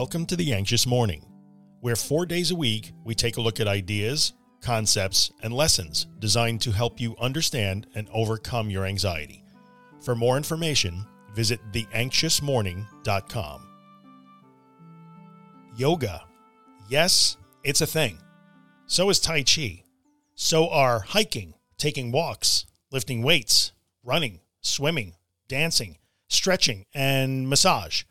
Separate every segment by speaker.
Speaker 1: Welcome to the Anxious Morning, where four days a week we take a look at ideas, concepts, and lessons designed to help you understand and overcome your anxiety. For more information, visit theanxiousmorning.com. Yoga. Yes, it's a thing. So is Tai Chi. So are hiking, taking walks, lifting weights, running, swimming, dancing, stretching, and massage.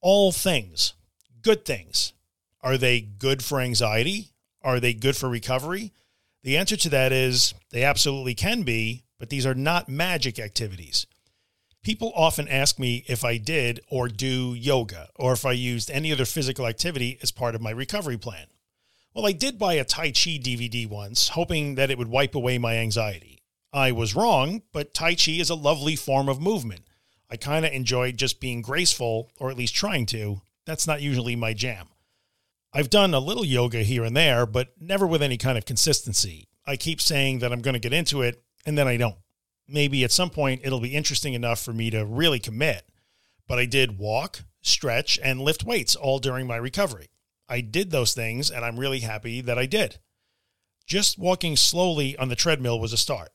Speaker 1: All things, good things. Are they good for anxiety? Are they good for recovery? The answer to that is they absolutely can be, but these are not magic activities. People often ask me if I did or do yoga or if I used any other physical activity as part of my recovery plan. Well, I did buy a Tai Chi DVD once, hoping that it would wipe away my anxiety. I was wrong, but Tai Chi is a lovely form of movement. I kind of enjoyed just being graceful, or at least trying to. That's not usually my jam. I've done a little yoga here and there, but never with any kind of consistency. I keep saying that I'm going to get into it, and then I don't. Maybe at some point it'll be interesting enough for me to really commit. But I did walk, stretch, and lift weights all during my recovery. I did those things, and I'm really happy that I did. Just walking slowly on the treadmill was a start.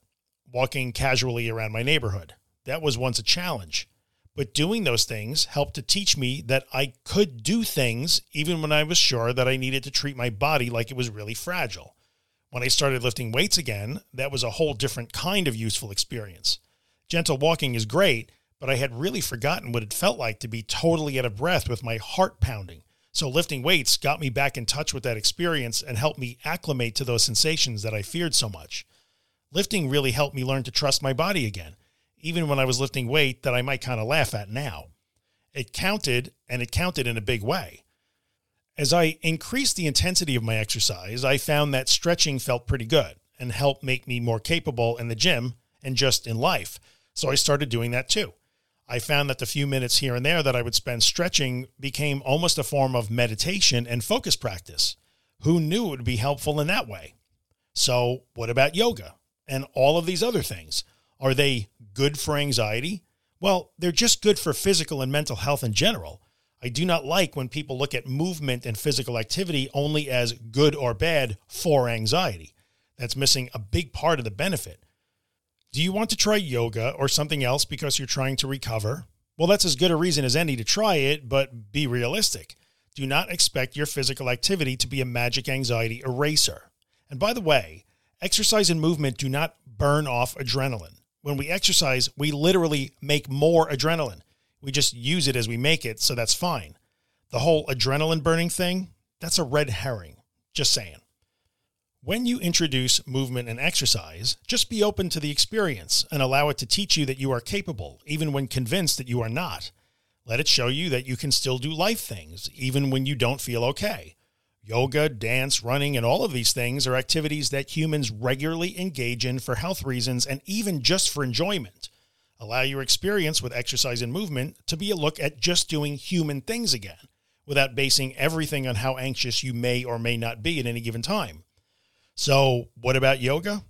Speaker 1: Walking casually around my neighborhood. That was once a challenge. But doing those things helped to teach me that I could do things even when I was sure that I needed to treat my body like it was really fragile. When I started lifting weights again, that was a whole different kind of useful experience. Gentle walking is great, but I had really forgotten what it felt like to be totally out of breath with my heart pounding. So lifting weights got me back in touch with that experience and helped me acclimate to those sensations that I feared so much. Lifting really helped me learn to trust my body again even when I was lifting weight that I might kind of laugh at now. It counted, and it counted in a big way. As I increased the intensity of my exercise, I found that stretching felt pretty good and helped make me more capable in the gym and just in life. So I started doing that too. I found that the few minutes here and there that I would spend stretching became almost a form of meditation and focus practice. Who knew it would be helpful in that way? So, what about yoga and all of these other things? Are they good for anxiety? Well, they're just good for physical and mental health in general. I do not like when people look at movement and physical activity only as good or bad for anxiety. That's missing a big part of the benefit. Do you want to try yoga or something else because you're trying to recover? Well, that's as good a reason as any to try it, but be realistic. Do not expect your physical activity to be a magic anxiety eraser. And by the way, exercise and movement do not burn off adrenaline when we exercise, we literally make more adrenaline. We just use it as we make it, so that's fine. The whole adrenaline burning thing, that's a red herring. Just saying. When you introduce movement and exercise, just be open to the experience and allow it to teach you that you are capable, even when convinced that you are not. Let it show you that you can still do life things, even when you don't feel okay. Yoga, dance, running, and all of these things are activities that humans regularly engage in for health reasons and even just for enjoyment. Allow your experience with exercise and movement to be a look at just doing human things again, without basing everything on how anxious you may or may not be at any given time. So, what about yoga?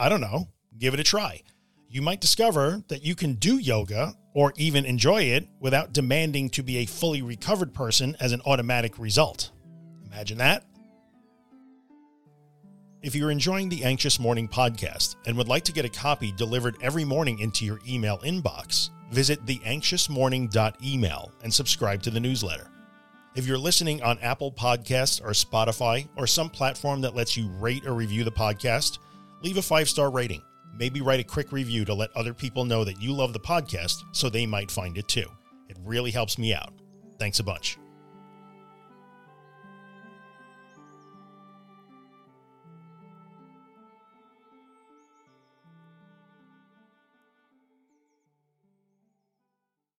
Speaker 1: I don't know. Give it a try. You might discover that you can do yoga or even enjoy it without demanding to be a fully recovered person as an automatic result. Imagine that. If you're enjoying the Anxious Morning podcast and would like to get a copy delivered every morning into your email inbox, visit theanxiousmorning.email and subscribe to the newsletter. If you're listening on Apple Podcasts or Spotify or some platform that lets you rate or review the podcast, leave a five star rating. Maybe write a quick review to let other people know that you love the podcast so they might find it too. It really helps me out. Thanks a bunch.